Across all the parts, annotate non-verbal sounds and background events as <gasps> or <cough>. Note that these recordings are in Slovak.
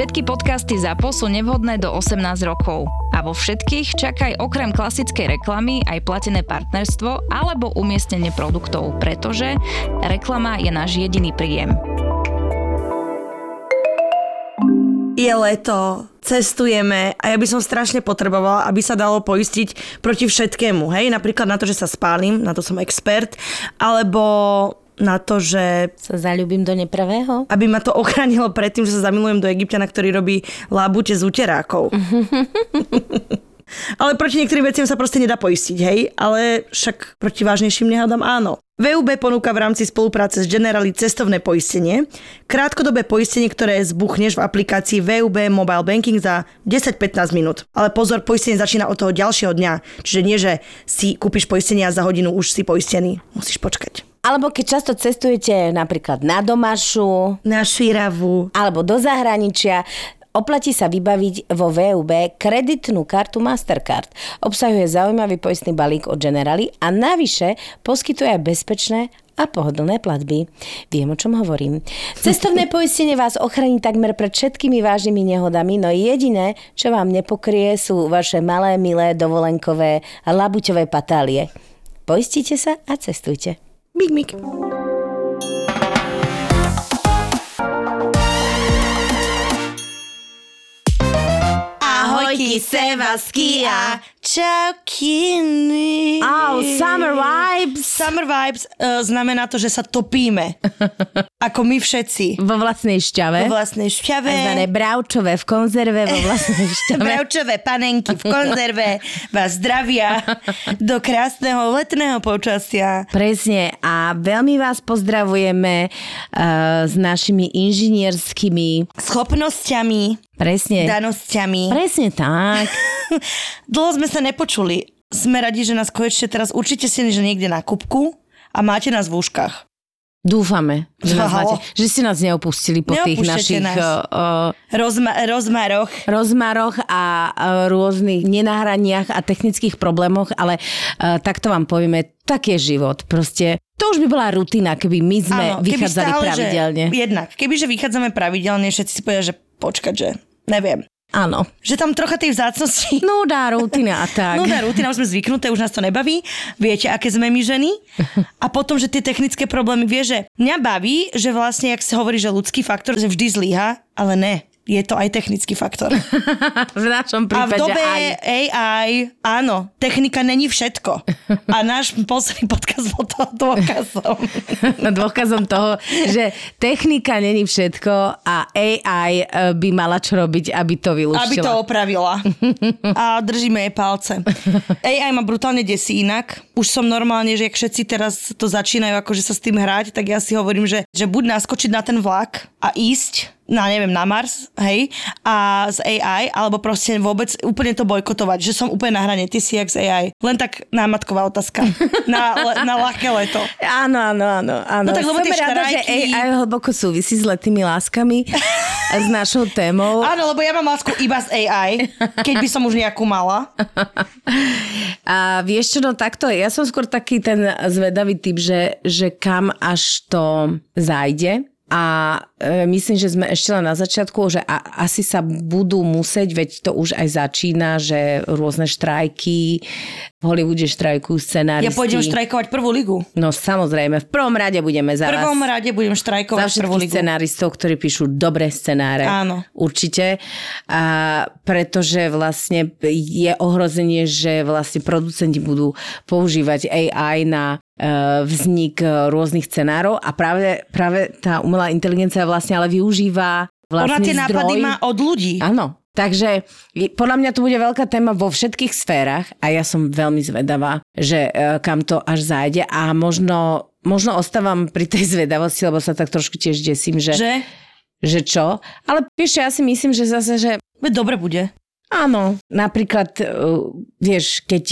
Všetky podcasty ZAPO sú nevhodné do 18 rokov. A vo všetkých čakaj okrem klasickej reklamy aj platené partnerstvo alebo umiestnenie produktov, pretože reklama je náš jediný príjem. je leto, cestujeme a ja by som strašne potrebovala, aby sa dalo poistiť proti všetkému, hej, napríklad na to, že sa spálim, na to som expert, alebo na to, že... Sa zalúbim do nepravého? Aby ma to ochránilo pred tým, že sa zamilujem do Egyptiana, ktorý robí lábute z uterákov. <laughs> Ale proti niektorým veciam sa proste nedá poistiť, hej? Ale však proti vážnejším nehádam áno. VUB ponúka v rámci spolupráce s Generali cestovné poistenie, krátkodobé poistenie, ktoré zbuchneš v aplikácii VUB Mobile Banking za 10-15 minút. Ale pozor, poistenie začína od toho ďalšieho dňa, čiže nie, že si kúpiš poistenie a za hodinu už si poistený. Musíš počkať. Alebo keď často cestujete napríklad na domašu, na šíravu, alebo do zahraničia, Oplatí sa vybaviť vo VUB kreditnú kartu Mastercard. Obsahuje zaujímavý poistný balík od Generali a navyše poskytuje bezpečné a pohodlné platby. Viem, o čom hovorím. Cestovné <laughs> poistenie vás ochráni takmer pred všetkými vážnymi nehodami, no jediné, čo vám nepokrie, sú vaše malé, milé, dovolenkové labuťové patálie. Poistite sa a cestujte. Mik, mik. Ahojky, sevasky a čaukiny. Oh, summer vibes. Summer vibes uh, znamená to, že sa topíme. <laughs> Ako my všetci. Vo vlastnej šťave. Vo vlastnej šťave. Zvané bravčové v konzerve vo vlastnej <laughs> šťave. bravčové panenky v konzerve vás zdravia <laughs> do krásneho letného počasia. Presne a veľmi vás pozdravujeme uh, s našimi inžinierskými schopnosťami Presne. Danosťami. Presne tak. Dlho sme sa nepočuli. Sme radi, že nás konečne teraz určite ste, že niekde na kubku a máte nás v uškách. Dúfame, že, nás <laughs> máte, že si nás neopustili po tých našich Uh, Rozma- rozmaroch. rozmaroch a uh, rôznych nenahraniach a technických problémoch, ale uh, takto vám povieme, tak je život. Proste to už by bola rutina, keby my sme Áno, vychádzali stále, pravidelne. Že, jednak, kebyže vychádzame pravidelne, všetci si povedia, že počkať, že neviem. Áno. Že tam trocha tej vzácnosti. Nudá rutina a tak. Nudá rutina, už sme zvyknuté, už nás to nebaví. Viete, aké sme my ženy. A potom, že tie technické problémy, vie, že mňa baví, že vlastne, jak sa hovorí, že ľudský faktor, že vždy zlyha, ale ne je to aj technický faktor. <laughs> v našom prípade A v dobe aj. AI, áno, technika není všetko. A náš posledný podcast bol to dôkazom. <laughs> dôkazom toho, že technika není všetko a AI eh, by mala čo robiť, aby to vylúčila. Aby to opravila. A držíme jej palce. AI ma brutálne desí inak. Už som normálne, že ak všetci teraz to začínajú akože sa s tým hrať, tak ja si hovorím, že, že buď naskočiť na ten vlak a ísť na neviem, na Mars, hej, a z AI, alebo proste vôbec úplne to bojkotovať, že som úplne na hrane, ty si jak z AI. Len tak námatková otázka. Na, na ľahké leto. Áno, áno, áno. áno. No tak lebo tie rada, že AI hlboko súvisí s letými láskami s našou témou. <laughs> Áno, lebo ja mám lásku iba z AI, keď by som už nejakú mala. A vieš čo, no takto, ja som skôr taký ten zvedavý typ, že, že kam až to zájde a e, myslím, že sme ešte len na začiatku, že a, asi sa budú musieť, veď to už aj začína, že rôzne štrajky, v Hollywoode štrajkujú scenáristi. Ja pôjdem štrajkovať prvú ligu. No samozrejme, v prvom rade budeme za V prvom vás. rade budem štrajkovať za prvú ligu. scenáristov, ktorí píšu dobré scenáre. Áno. Určite. A pretože vlastne je ohrozenie, že vlastne producenti budú používať AI na vznik eh, rôznych scenárov a práve, práve tá umelá inteligencia vlastne ale využíva vlastne Ona tie zdroj. nápady má od ľudí. Áno. Takže podľa mňa to bude veľká téma vo všetkých sférach a ja som veľmi zvedavá, že eh, kam to až zájde a možno, možno ostávam pri tej zvedavosti, lebo sa tak trošku tiež desím, že, Že? že čo. Ale vieš, ja si myslím, že zase, že dobre bude. áno, napríklad, vieš, keď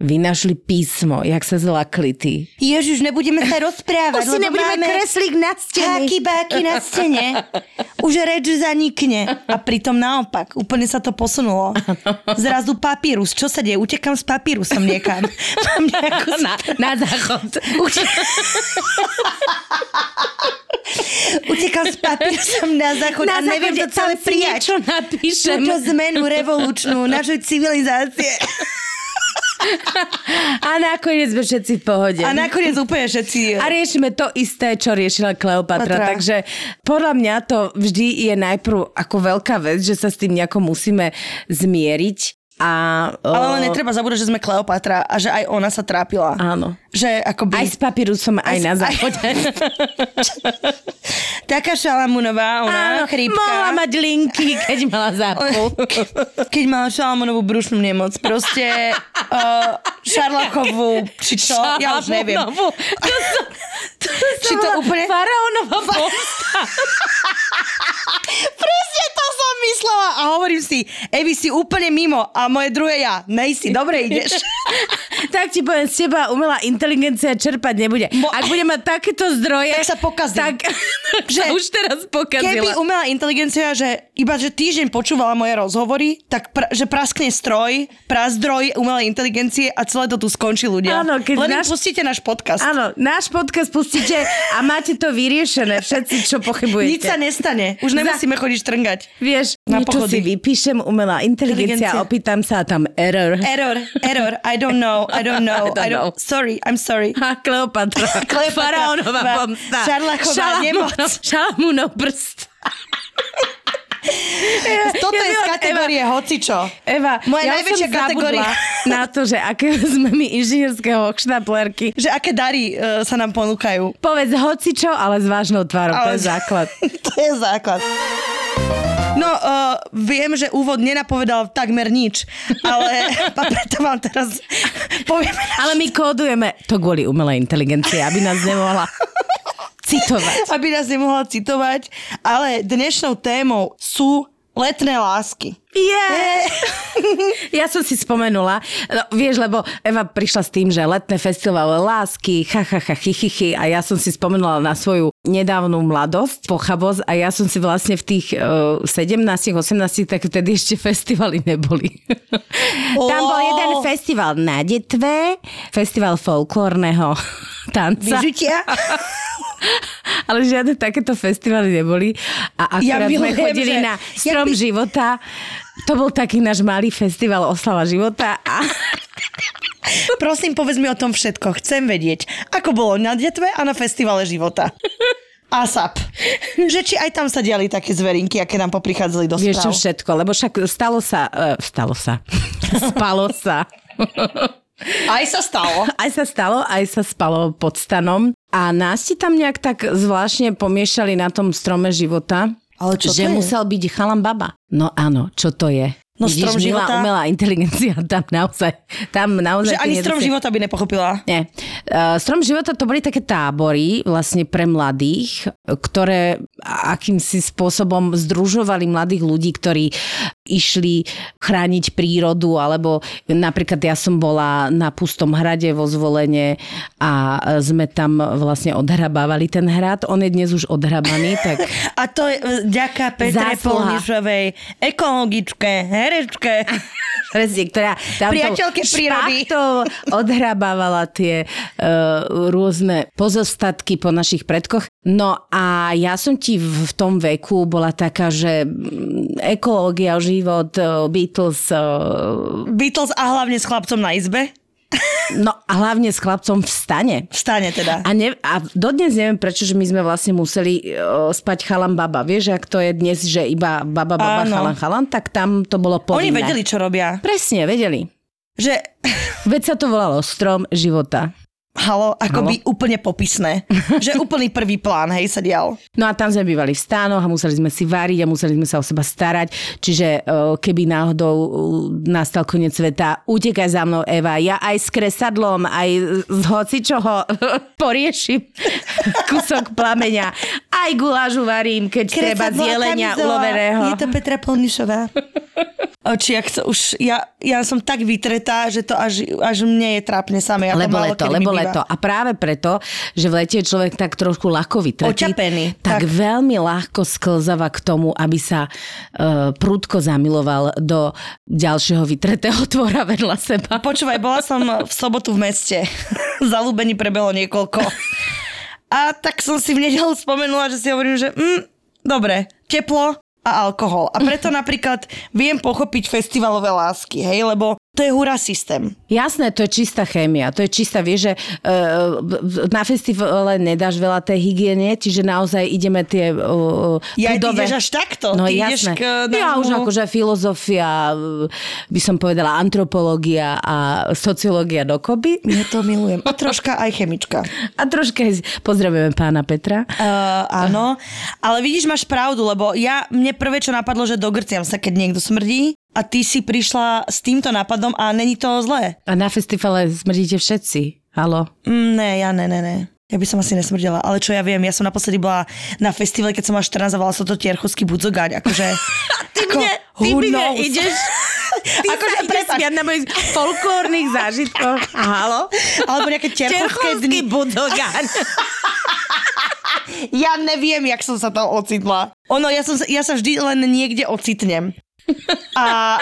vynašli písmo, jak sa zlakli ty. Ježiš, nebudeme sa rozprávať, Už si nebudeme kresliť na stene. háky báky na stene. Už reč zanikne. A pritom naopak, úplne sa to posunulo. Zrazu papírus. Čo sa deje? Utekám s papírusom niekam. Mám nejakú... <laughs> Na, na záchod. Utekám s papírusom na záchod Na a neviem to celé prijať. niečo napíšem. Túto zmenu revolučnú našej civilizácie. <laughs> <laughs> A nakoniec sme všetci v pohode. A nakoniec úplne všetci... A riešime to isté, čo riešila Kleopatra. Patra. Takže podľa mňa to vždy je najprv ako veľká vec, že sa s tým nejako musíme zmieriť. A, Ale len netreba zabúdať, že sme Kleopatra a že aj ona sa trápila. Áno. Že akoby... Aj s papírusom, aj, Aj na aj- záchode. <laughs> Taká Šalamunová, ona, Áno, chrípka. mohla mať linky, keď mala zápol. <laughs> Keď mala Šalamunovú brušnú nemoc. Proste uh, Šarlakovú, či čo, ja už neviem. To, to, to, Či to úplne- Faraónova pomsta. <laughs> Presne to som myslela a hovorím si, Evi si úplne mimo a moje druhé ja, nejsi, dobre ideš. <laughs> tak ti poviem, z teba umelá inteligencia čerpať nebude. Mo- Ak bude mať takéto zdroje... Tak sa pokazí. <laughs> Tak, Že- už teraz pokazila. Keby umelá inteligencia, že iba že týždeň počúvala moje rozhovory, tak pr- že praskne stroj, prazdroj umelej inteligencie a celé to tu skončí ľudia. Áno, keď Len náš- pustíte náš podcast. Áno, náš podcast pustíte a máte to vyriešené, všetci, čo pochybujete. Nič sa nestane. Už nemusíme chodiť štrngať. Vieš, Na niečo pochody. si vypíšem, umelá inteligencia, Inteligencia. opýtam sa a tam error. Error, error, I don't know, I don't know, <laughs> I don't know. Sorry, I'm sorry. A Kleopatra. <laughs> Kleopatra. Faraónová Va- pomsta. Šarlachová Šalamúnov- nemoc. Šalamúnov prst. <laughs> <laughs> Toto Ja je z kategórie hocičo. Eva, Moja ja najväčšia kategória. <laughs> na to, že aké <laughs> sme my inžinierského šnaplerky. Že aké dary uh, sa nám ponúkajú. Povedz hocičo, ale s vážnou tvárou, to Ale- je základ. to je základ. No, uh, viem, že úvod nenapovedal takmer nič, ale preto vám teraz poviem. Ale my kódujeme to kvôli umelej inteligencii, aby nás nemohla citovať. aby nás nemohla citovať, ale dnešnou témou sú letné lásky. Yeah. <laughs> Ja som si spomenula, no, vieš, lebo Eva prišla s tým, že letné festivaly lásky, ha, ha, ha, chy, chy, chy, a ja som si spomenula na svoju nedávnu mladosť, pochabosť a ja som si vlastne v tých uh, 17, 18, tak vtedy ešte festivaly neboli. Tam bol jeden festival na detve, festival folklórneho <laughs> tanca. Vyžitia? <laughs> Ale žiadne takéto festivaly neboli. A Ja akurát sme milujem, chodili že- na Strom by- života. To bol taký náš malý festival Oslava života. A Prosím, povedz mi o tom všetko. Chcem vedieť, ako bolo na detve a na festivale života. ASAP. Že či aj tam sa diali také zverinky, aké nám poprichádzali do vieš čo správ. všetko, lebo však stalo sa... Uh, stalo sa. <laughs> Spalo sa. Aj sa stalo. Aj sa stalo, aj sa spalo pod stanom. A nás ti tam nejak tak zvláštne pomiešali na tom strome života. Ale čo že to je? musel byť chalan baba. No áno, čo to je? No Vidíš, strom života? umelá inteligencia, <laughs> tam naozaj, tam naozaj... Že ani strom nedosiahneš- života by nepochopila. Nie. Uh, Strom života to boli také tábory vlastne pre mladých, ktoré akýmsi spôsobom združovali mladých ľudí, ktorí išli chrániť prírodu, alebo napríklad ja som bola na Pustom hrade vo zvolenie a sme tam vlastne odhrabávali ten hrad. On je dnes už odhrabaný, tak <laughs> A to je e, ďaká Petre. Polnišovej, ekologičke, herečke. <laughs> Presne, ktorá tam Priateľke prírody. odhrabávala tie uh, rôzne pozostatky po našich predkoch. No a ja som ti v, tom veku bola taká, že mm, ekológia, život, uh, Beatles, uh, Beatles a hlavne s chlapcom na izbe. No a hlavne s chlapcom v stane. Vstane teda. A, ne, a dodnes neviem, prečo, že my sme vlastne museli uh, spať chalan baba. Vieš, ak to je dnes, že iba baba, baba, Áno. chalan, chalan, tak tam to bolo Oni povinné. vedeli, čo robia. Presne, vedeli. Že, Veď sa to volalo Strom života. Halo, akoby úplne popisné. <laughs> že úplný prvý plán, hej, sa dial. No a tam sme bývali v stánoch a museli sme si variť a museli sme sa o seba starať. Čiže uh, keby náhodou uh, nastal koniec sveta, utekaj za mnou Eva, ja aj s kresadlom, aj z hocičoho <laughs> poriešim <laughs> kúsok plameňa. Aj gulážu varím, keď treba z jelenia uloveného. Je to Petra Polnišová. Či ja chcem, už, ja, ja som tak vytretá, že to až, až mne je trápne samé. Lebo málo leto, lebo leto. A práve preto, že v lete je človek tak trošku ľahko vytretý, Oťapený, tak, tak. veľmi ľahko sklzáva k tomu, aby sa uh, prudko zamiloval do ďalšieho vytretého <laughs> tvora vedľa seba. Počúvaj, bola som v sobotu v meste. <laughs> Zalúbení prebelo niekoľko. A tak som si v nedelu spomenula, že si hovorím, že mm, dobre, teplo a alkohol. A preto <laughs> napríklad viem pochopiť festivalové lásky, hej, lebo to je hurá systém. Jasné, to je čistá chémia. To je čistá, vieš, že uh, na festivale nedáš veľa tej hygiene, čiže naozaj ideme tie uh, Ja pudové... ideš až takto. No ty jasné. k ja už akože filozofia, uh, by som povedala antropológia a sociológia dokoby. Ja to milujem. A troška aj chemička. A troška aj pozdravujeme pána Petra. Uh, áno, ale vidíš, máš pravdu, lebo ja, mne prvé, čo napadlo, že dogrciam sa, keď niekto smrdí a ty si prišla s týmto nápadom a není to zlé. A na festivale smrdíte všetci. Halo? Mm, ne, ja ne, ne, ne. Ja by som asi nesmrdela, ale čo ja viem, ja som naposledy bola na festivale, keď som mala 14 a volala sa to Tierchovský budzogaň, akože... <laughs> Ty ako, mne, ty mne ideš... <laughs> Ty Akože, prepáč. na mojich folklórnych zážitkoch. Halo? Alebo nejaké Tierchovské dny. budogan. <laughs> Ja neviem, jak som sa tam ocitla. Ono, ja, som, ja sa vždy len niekde ocitnem. A,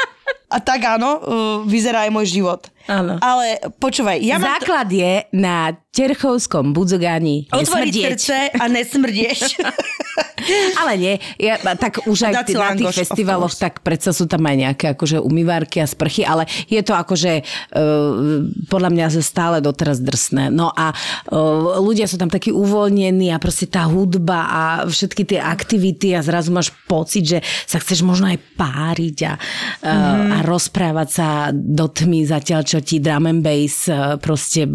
a tak áno, uh, vyzerá aj môj život. Áno. Ale počúvaj, ja mám... Základ je na Terchovskom budzogáni Otvoriť srdce a nesmrdieš. <laughs> Ale nie, ja, tak už aj na tých festivaloch, tak predsa sú tam aj nejaké akože umývárky a sprchy, ale je to akože uh, podľa mňa stále doteraz drsné. No a uh, ľudia sú tam takí uvoľnení a proste tá hudba a všetky tie aktivity a zrazu máš pocit, že sa chceš možno aj páriť a, uh, Mhm. A rozprávať sa do tmy zatiaľ, čo ti drum and bass uh, proste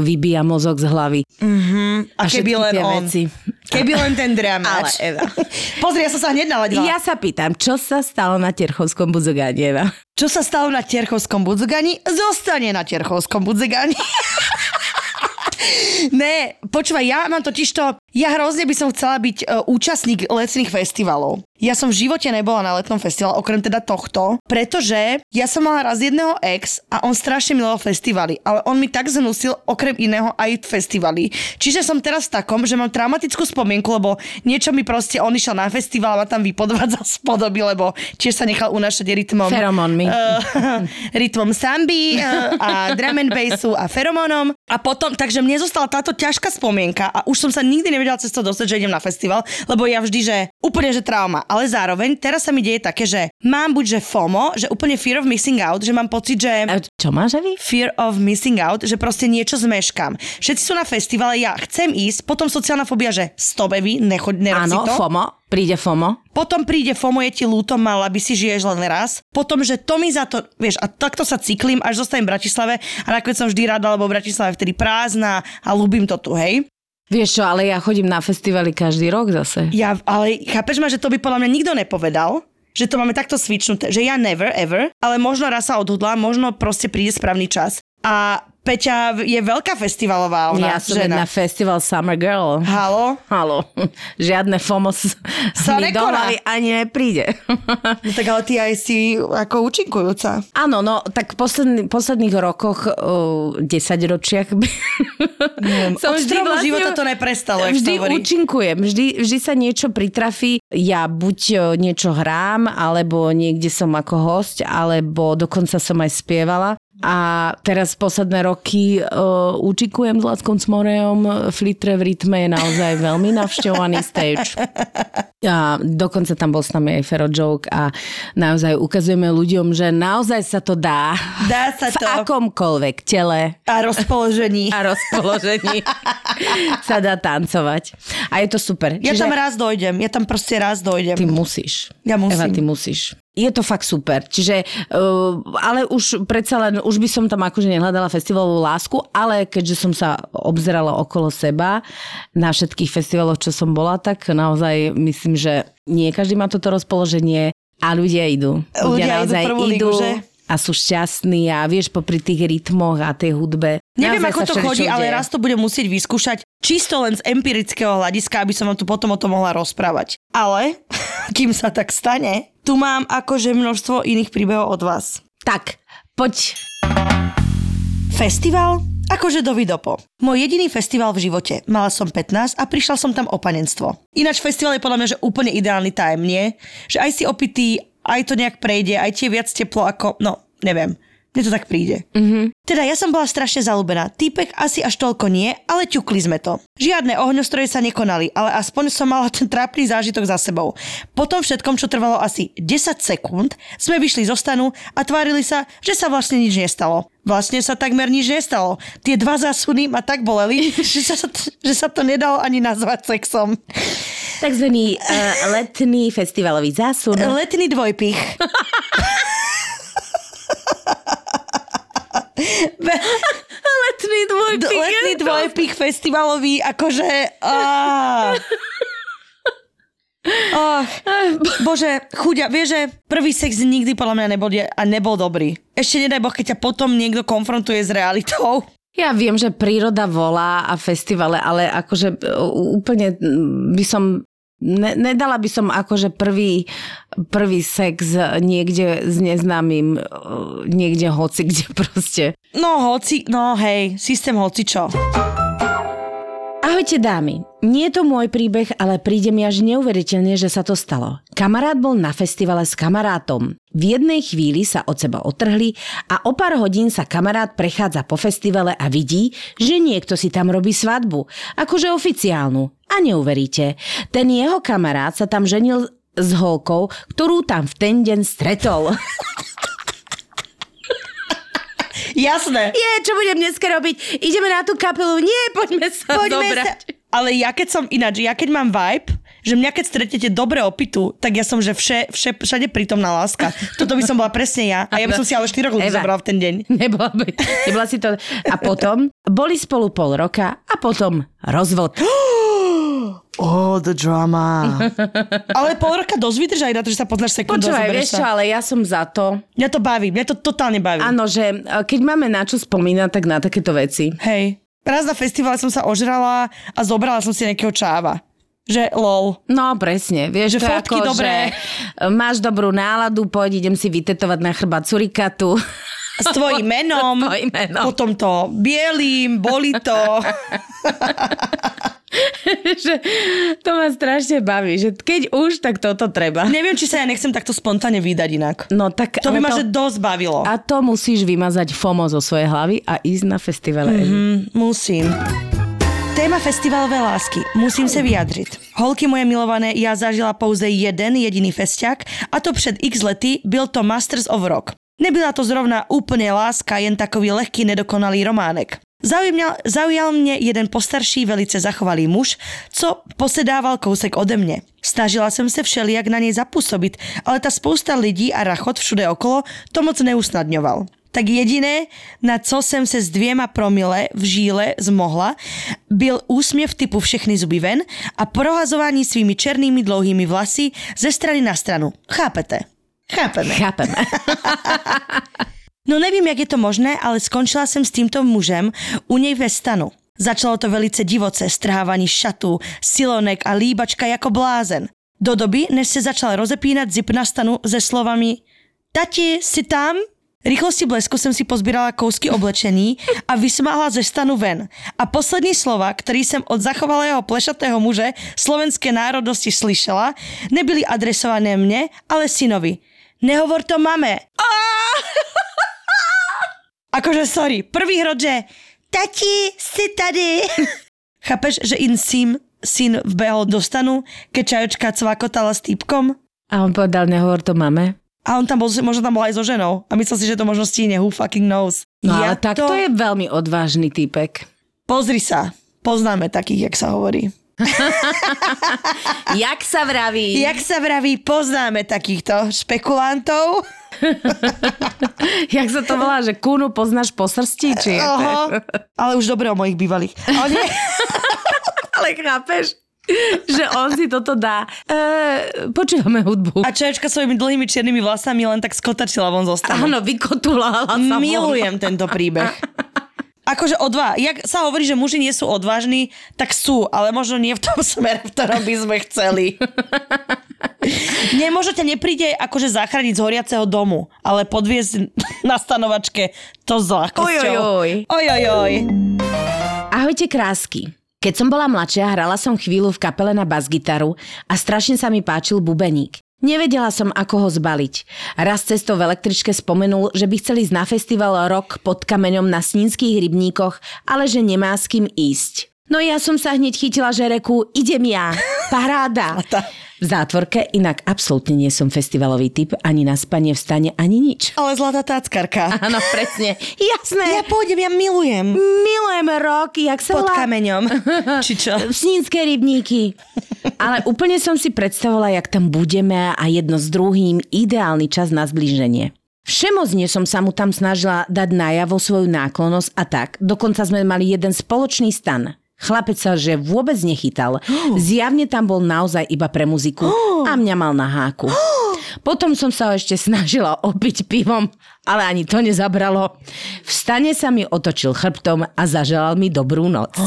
vybíja mozog z hlavy. A, keby všetky len on. veci. Keby len ten dramáč. <laughs> Ale Eva. <laughs> Pozri, ja som sa hneď naladila. Ja sa pýtam, čo sa stalo na Terchovskom budzogáni, Eva? Čo sa stalo na Tierchovskom budzogani, zostane na Tierchovskom budzogani. <laughs> <laughs> ne, počúvaj, ja mám totiž to, ja hrozne by som chcela byť uh, účastník letných festivalov. Ja som v živote nebola na letnom festivale, okrem teda tohto, pretože ja som mala raz jedného ex a on strašne miloval festivaly, ale on mi tak znusil okrem iného aj festivaly. Čiže som teraz v takom, že mám traumatickú spomienku, lebo niečo mi proste, on išiel na festival a ma tam vypodvádza z podoby, lebo tiež sa nechal unášať rytmom. Feromónmi. Uh, <laughs> rytmom samby uh, a drum and bassu a feromónom. A potom, takže mne zostala táto ťažká spomienka a už som sa nikdy nevedela cez to dostať, že idem na festival, lebo ja vždy, že úplne, že trauma. Ale zároveň teraz sa mi deje také, že mám buď, že FOMO, že úplne fear of missing out, že mám pocit, že A čo máš, Evi? fear of missing out, že proste niečo zmeškam. Všetci sú na festivale, ja chcem ísť, potom sociálna fobia, že stop, Evi, nechoď, nerob si Áno, to. FOMO. Príde FOMO. Potom príde FOMO, je ti ľúto, mala by si žiješ len raz. Potom, že to mi za to, vieš, a takto sa cyklím, až zostanem v Bratislave a nakoniec som vždy rada, lebo Bratislava je vtedy prázdna a ľúbim to tu, hej. Vieš čo, ale ja chodím na festivaly každý rok zase. Ja, ale chápeš ma, že to by podľa mňa nikto nepovedal, že to máme takto switchnuté, že ja never, ever, ale možno raz sa odhodlám, možno proste príde správny čas. A Peťa je veľká festivalová ona, ja som jedna žena. festival Summer Girl. Halo? Halo. Žiadne FOMO s- Sa mi do nekoná. hlavy ani nepríde. No tak ale ty aj si ako účinkujúca. Áno, no tak v posledný, posledných rokoch, uh, 10 ročiach by... <laughs> Od stromu života to neprestalo, jak vždy sa hovorí. účinkujem, vždy, vždy sa niečo pritrafí. Ja buď niečo hrám, alebo niekde som ako host, alebo dokonca som aj spievala. A teraz posledné roky uh, účinkujem s Lackom Cmorejom. Flitre v rytme je naozaj veľmi navštevovaný stage. A dokonca tam bol s nami aj Fero Joke a naozaj ukazujeme ľuďom, že naozaj sa to dá. Dá sa v to. akomkoľvek tele A rozpoložení. a rozpoložení sa dá tancovať. A je to super. Ja tam raz dojdem, ja tam proste raz dojdem. Ty musíš. Ja musím. Eva, ty musíš. Je to fakt super. Čiže, uh, ale už predsa len, už by som tam akože nehľadala festivalovú lásku, ale keďže som sa obzerala okolo seba na všetkých festivaloch, čo som bola, tak naozaj myslím, že nie každý má toto rozpoloženie a ľudia idú. Ľudia idú prvú ligu, že? a sú šťastní a vieš, popri tých rytmoch a tej hudbe. Neviem, naozaj ako to chodí, ale raz to budem musieť vyskúšať čisto len z empirického hľadiska, aby som vám tu potom o tom mohla rozprávať. Ale, <laughs> kým sa tak stane, tu mám akože množstvo iných príbehov od vás. Tak, poď. Festival? Akože do Vidopo. Môj jediný festival v živote. Mala som 15 a prišla som tam o panenstvo. Ináč festival je podľa mňa, že úplne ideálny time, nie? Že aj si opitý, aj to nejak prejde, aj tie viac teplo ako, no, neviem. Mne to tak príde. Mm-hmm. Teda ja som bola strašne zalúbená. Týpek asi až toľko nie, ale ťukli sme to. Žiadne ohňostroje sa nekonali, ale aspoň som mala ten trápny zážitok za sebou. Po tom všetkom, čo trvalo asi 10 sekúnd, sme vyšli zo stanu a tvárili sa, že sa vlastne nič nestalo. Vlastne sa takmer nič nestalo. Tie dva zásuny ma tak boleli, <laughs> že sa, že sa to nedalo ani nazvať sexom. Takzvaný uh, letný festivalový zásun. Letný dvojpich. <laughs> <laughs> letný dvojpich. Letný dvojpich festivalový, akože... Á. <laughs> Oh, bože, chudia, vieš, že prvý sex nikdy podľa mňa nebol, a nebol dobrý. Ešte nedaj Boh, keď ťa potom niekto konfrontuje s realitou. Ja viem, že príroda volá a festivale, ale akože úplne by som Ne, nedala by som akože prvý, prvý sex niekde s neznámym, niekde hoci, kde <laughs> proste. No hoci, no hej, systém hoci čo. Ahojte dámy, nie je to môj príbeh, ale príde mi až neuveriteľne, že sa to stalo. Kamarát bol na festivale s kamarátom. V jednej chvíli sa od seba otrhli a o pár hodín sa kamarát prechádza po festivale a vidí, že niekto si tam robí svadbu. Akože oficiálnu. A neuveríte, ten jeho kamarát sa tam ženil s holkou, ktorú tam v ten deň stretol. <laughs> Jasné. Je, čo budem dneska robiť? Ideme na tú kapelu? Nie, poďme sa poďme zobrať. Sa... Ale ja keď som ináč, ja keď mám vibe, že mňa keď stretnete dobre opitu, tak ja som, že vše, vše, všade prítomná láska. Toto by som bola presne ja. A ja by som si ale 4 ľudí zobrala v ten deň. Nebola, by, nebola si to. A potom boli spolu pol roka a potom rozvod. <gasps> Oh, the drama. <laughs> ale pol roka dosť vydržaj na to, že sa poznáš sekundu. Počúvaj, vieš čo, ale ja som za to. Mňa to baví, mňa to totálne baví. Áno, že e, keď máme na čo spomínať, tak na takéto veci. Hej. Raz na festivale som sa ožrala a zobrala som si nejakého čáva. Že lol. No presne, vieš, že to fotky ako, dobré. Že máš dobrú náladu, poď, idem si vytetovať na chrbát surikatu. S tvojim <laughs> menom, S tvojim menom. potom to bielým, boli to. <laughs> že to ma strašne baví, že keď už, tak toto treba. Neviem, či sa ja nechcem takto spontánne vydať inak. No tak... To by ma to... že dosť bavilo. A to musíš vymazať FOMO zo svojej hlavy a ísť na festivale. Mm-hmm, musím. Téma festivalové lásky. Musím se vyjadřit. Holky moje milované, já zažila pouze jeden jediný festiak a to před x lety, byl to Masters of Rock. Nebyla to zrovna úplne láska, jen takový lehký nedokonalý románek. Zaujal, zaujal mne jeden postarší, velice zachovalý muž, co posedával kousek ode mne. Snažila som sa všelijak na nej zapôsobiť, ale tá spousta lidí a rachot všude okolo to moc neusnadňoval. Tak jediné, na co jsem se s dvěma promile v žíle zmohla, byl úsměv typu všechny zuby ven a prohazování svými černými dlouhými vlasy ze strany na stranu. Chápete? Chápeme. Chápeme. <laughs> No nevím, jak je to možné, ale skončila jsem s týmto mužem u něj ve stanu. Začalo to velice divoce, strhávání šatů, silonek a líbačka jako blázen. Do doby, než se začal rozepínat zip na stanu se slovami Tati, si tam? Rýchlosti blesku jsem si pozbírala kousky oblečení a vysmáhla ze stanu ven. A poslední slova, který jsem od zachovalého plešatého muže slovenské národnosti slyšela, nebyly adresované mne, ale synovi. Nehovor to mame. Akože sorry, prvý hrod, že tati, si tady. <laughs> Chápeš, že in syn, syn vbehol do stanu, keď čajočka cvakotala s týpkom? A on povedal, nehovor to mame. A on tam bol, možno tam bol aj so ženou. A myslel si, že to možno stíne, who fucking knows. No ja ale tak to... to je veľmi odvážny týpek. Pozri sa, poznáme takých, jak sa hovorí. <laughs> jak sa vraví? Jak sa vraví, poznáme takýchto špekulantov. <laughs> Jak sa to volá, že kúnu poznáš po srsti? Či je to... Ale už dobre o mojich bývalých. Ale, nie... <laughs> Ale chápeš? že on si toto dá. E, počúvame hudbu. A čajočka svojimi dlhými čiernymi vlasami len tak skotačila von zo stanu. Áno, vykotulala sa Milujem von. tento príbeh. Akože odva. Jak sa hovorí, že muži nie sú odvážni, tak sú, ale možno nie v tom <laughs> smere, v ktorom by sme chceli. nie, možno ťa nepríde akože zachrániť z horiaceho domu, ale podviezť <laughs> na stanovačke to s ľahkosťou. Ojojoj. Ojojoj. Ahojte krásky. Keď som bola mladšia, hrala som chvíľu v kapele na basgitaru a strašne sa mi páčil bubeník. Nevedela som, ako ho zbaliť. Raz cestou v električke spomenul, že by chceli ísť na festival Rok pod kameňom na Snínskych rybníkoch, ale že nemá s kým ísť. No ja som sa hneď chytila, že reku, idem ja, paráda. V zátvorke inak absolútne nie som festivalový typ, ani na spanie v stane, ani nič. Ale zlatá táckarka. Áno, presne. Jasné. Ja pôjdem, ja milujem. Milujem rok, jak sa Pod kameňom. <laughs> Či čo? Snínske rybníky. Ale úplne som si predstavovala, jak tam budeme a jedno s druhým ideálny čas na zblíženie. Všemozne som sa mu tam snažila dať najavo svoju náklonosť a tak. Dokonca sme mali jeden spoločný stan. Chlapec sa že vôbec nechytal. <gasps> Zjavne tam bol naozaj iba pre muziku <gasps> a mňa mal na háku. <gasps> Potom som sa ešte snažila opiť pivom, ale ani to nezabralo. V stane sa mi otočil chrbtom a zaželal mi dobrú noc. <laughs>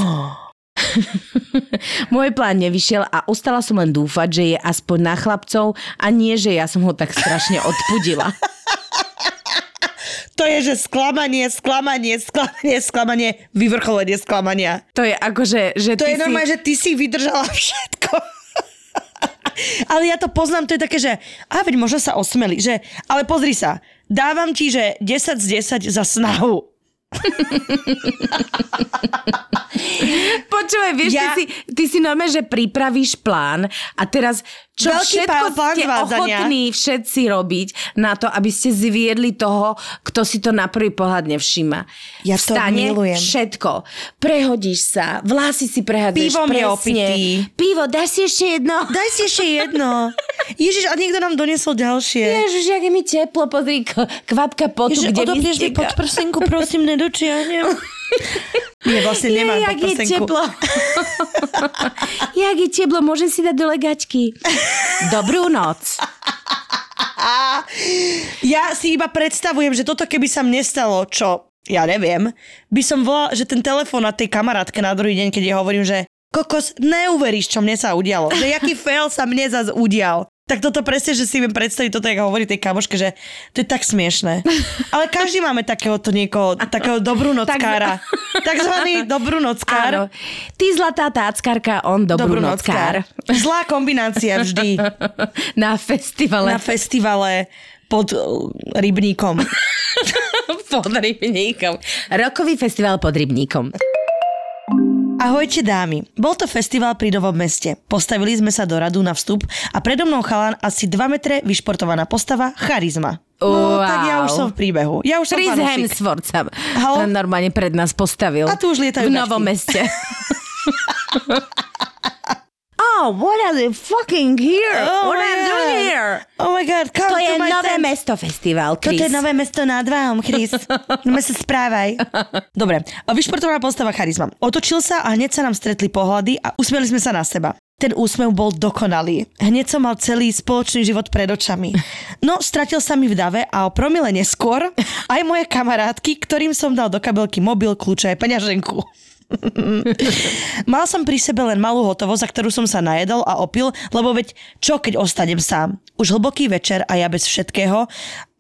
Môj plán nevyšiel a ostala som len dúfať, že je aspoň na chlapcov a nie, že ja som ho tak strašne odpudila. <laughs> To je, že sklamanie, sklamanie, sklamanie, sklamanie, vyvrcholenie sklamania. To je akože, že To ty je normálne, si... že ty si vydržala <laughs> všetko. ale ja to poznám, to je také, že a veď možno sa osmeli, že, ale pozri sa, dávam ti, že 10 z 10 za snahu. <laughs> Počúvaj, vieš, Ja- ty, si, ty si normálne, že pripravíš plán a teraz čo Veľký všetko plán ste ochotní všetci robiť na to, aby ste zviedli toho, kto si to na prvý pohľad nevšíma. Ja to Vstane milujem. všetko. Prehodíš sa, vlasy si prehadzuješ Pivom je presne. opitý. Pivo, dáš si ešte jedno? <laughs> Daj si ešte jedno. Ježiš, a niekto nám doniesol ďalšie. Ježiš, je mi teplo, pozri, kvapka potu, Ježiš, kde mi odoprieš mi steká. pod prsenku, prosím, nedočiahnem. <laughs> Nie, vlastne nemám Je, jak je teplo. <laughs> jak je teplo, môžem si dať do legačky. Dobrú noc. <laughs> Ja si iba predstavujem, že toto keby sa mne stalo, čo ja neviem, by som volala, že ten telefón na tej kamarátke na druhý deň, keď jej hovorím, že kokos, neuveríš, čo mne sa udialo. Že jaký fail sa mne zase udial. Tak toto presne, že si viem predstaviť toto, ako hovorí tej kamoške, že to je tak smiešné. <laughs> Ale každý máme takéhoto niekoho, takého <laughs> dobrú nockára. Takzvaný dobrú nockár. Áno. Ty zlatá táckarka, on dobrú, nockár. Zlá kombinácia vždy <laughs> Na festivale. na festivale pod uh, rybníkom. pod rybníkom. Rokový festival pod rybníkom. Ahojte dámy. Bol to festival pri Novom meste. Postavili sme sa do radu na vstup a predo mnou chalan asi 2 metre vyšportovaná postava charizma. No, Wow. tak ja už som v príbehu. Ja už som Chris. Hemsworth sa normálne pred nás postavil. A tu už lietajú V. Novom meste. <laughs> oh, what are they fucking here? Oh what are you doing God. here? Oh my god, come To to je my Nové tent. mesto festival, Chris. Toto je nové mesto nad Váhom, Chris. <laughs> No sa správaj. Dobre, a vyšportovaná postava charizma. Otočil sa a hneď sa nám stretli pohľady a usmieli sme sa na seba. Ten úsmev bol dokonalý. Hneď som mal celý spoločný život pred očami. No, stratil sa mi v dave a o promile neskôr aj moje kamarátky, ktorým som dal do kabelky mobil, kľúče aj peňaženku. <laughs> Mal som pri sebe len malú hotovosť, za ktorú som sa najedol a opil, lebo veď čo, keď ostanem sám? Už hlboký večer a ja bez všetkého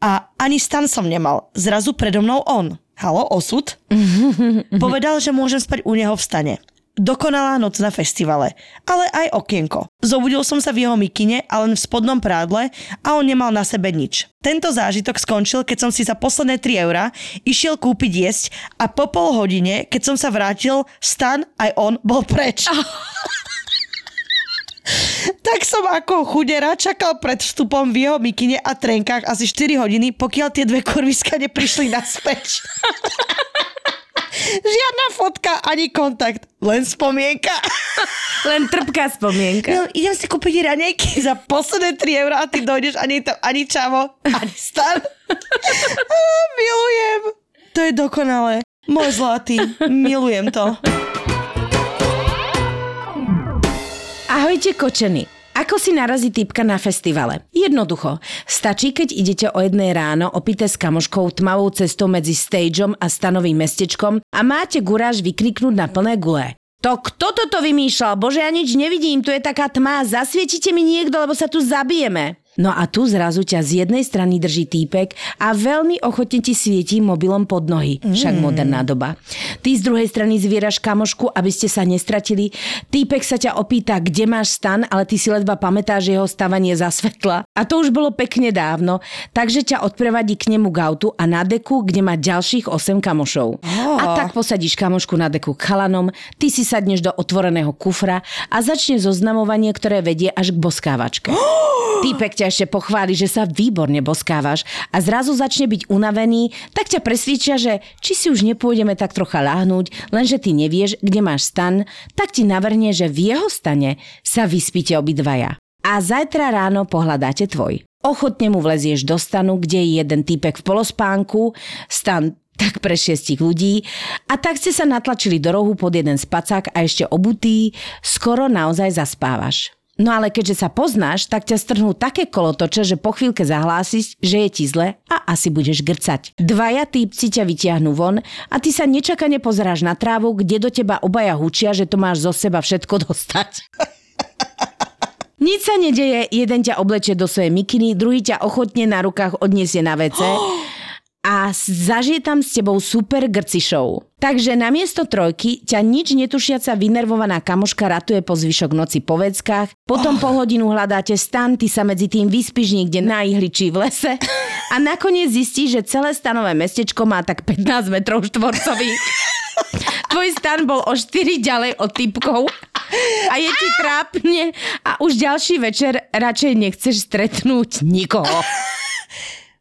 a ani stan som nemal. Zrazu predo mnou on. Halo, osud? <laughs> Povedal, že môžem spať u neho v stane. Dokonalá noc na festivale, ale aj okienko. Zobudil som sa v jeho mikine a len v spodnom prádle a on nemal na sebe nič. Tento zážitok skončil, keď som si za posledné 3 eurá išiel kúpiť jesť a po pol hodine, keď som sa vrátil, stan aj on bol preč. <laughs> tak som ako chudera čakal pred vstupom v jeho mikine a trenkách asi 4 hodiny, pokiaľ tie dve kurviska neprišli naspäť. <laughs> <laughs> Žiadna fotka ani kontakt, len spomienka. <laughs> Len trpká spomienka. No, idem si kúpiť raňajky za posledné 3 eurá a ty dojdeš ani, to, ani čavo, ani stan. <laughs> Á, milujem. To je dokonalé. Môj zlatý, milujem to. Ahojte kočeny. Ako si narazí typka na festivale? Jednoducho. Stačí, keď idete o jednej ráno opité s kamoškou tmavou cestou medzi stageom a stanovým mestečkom a máte guráž vykriknúť na plné gule. To kto toto vymýšľal? Bože, ja nič nevidím, tu je taká tma, zasvietite mi niekto, lebo sa tu zabijeme. No a tu zrazu ťa z jednej strany drží týpek a veľmi ochotne ti svietí mobilom pod nohy. Však mm. moderná doba. Ty z druhej strany zvieraš kamošku, aby ste sa nestratili. Týpek sa ťa opýta, kde máš stan, ale ty si ledva pamätáš jeho stavanie za svetla. A to už bolo pekne dávno, takže ťa odprevadí k nemu k autu a na deku, kde má ďalších 8 kamošov. Oh. A tak posadíš kamošku na deku chalanom, ty si sadneš do otvoreného kufra a začne zoznamovanie, ktoré vedie až k boskávačke. Oh. <gasps> Týpek ťa ešte pochváli, že sa výborne boskávaš a zrazu začne byť unavený, tak ťa presviečia, že či si už nepôjdeme tak trocha láhnuť, lenže ty nevieš, kde máš stan, tak ti navrhne, že v jeho stane sa vyspíte obidvaja. A zajtra ráno pohľadáte tvoj. Ochotne mu vlezieš do stanu, kde je jeden týpek v polospánku, stan tak pre šiestich ľudí a tak ste sa natlačili do rohu pod jeden spacák a ešte obutý, skoro naozaj zaspávaš. No ale keďže sa poznáš, tak ťa strhnú také kolotoče, že po chvíľke zahlásiš, že je ti zle a asi budeš grcať. Dvaja týpci ťa vytiahnu von a ty sa nečakane pozeráš na trávu, kde do teba obaja hučia, že to máš zo seba všetko dostať. <laughs> Nič sa nedeje, jeden ťa oblečie do svojej mikiny, druhý ťa ochotne na rukách odniesie na vece. <gasps> a zažije tam s tebou super grci show. Takže namiesto trojky ťa nič netušiaca vynervovaná kamoška ratuje po zvyšok noci po veckách, potom oh. po hodinu hľadáte stan, ty sa medzi tým vyspíš niekde na ihličí v lese a nakoniec zistíš, že celé stanové mestečko má tak 15 metrov štvorcových. Tvoj stan bol o 4 ďalej od typkov a je ti trápne a už ďalší večer radšej nechceš stretnúť nikoho.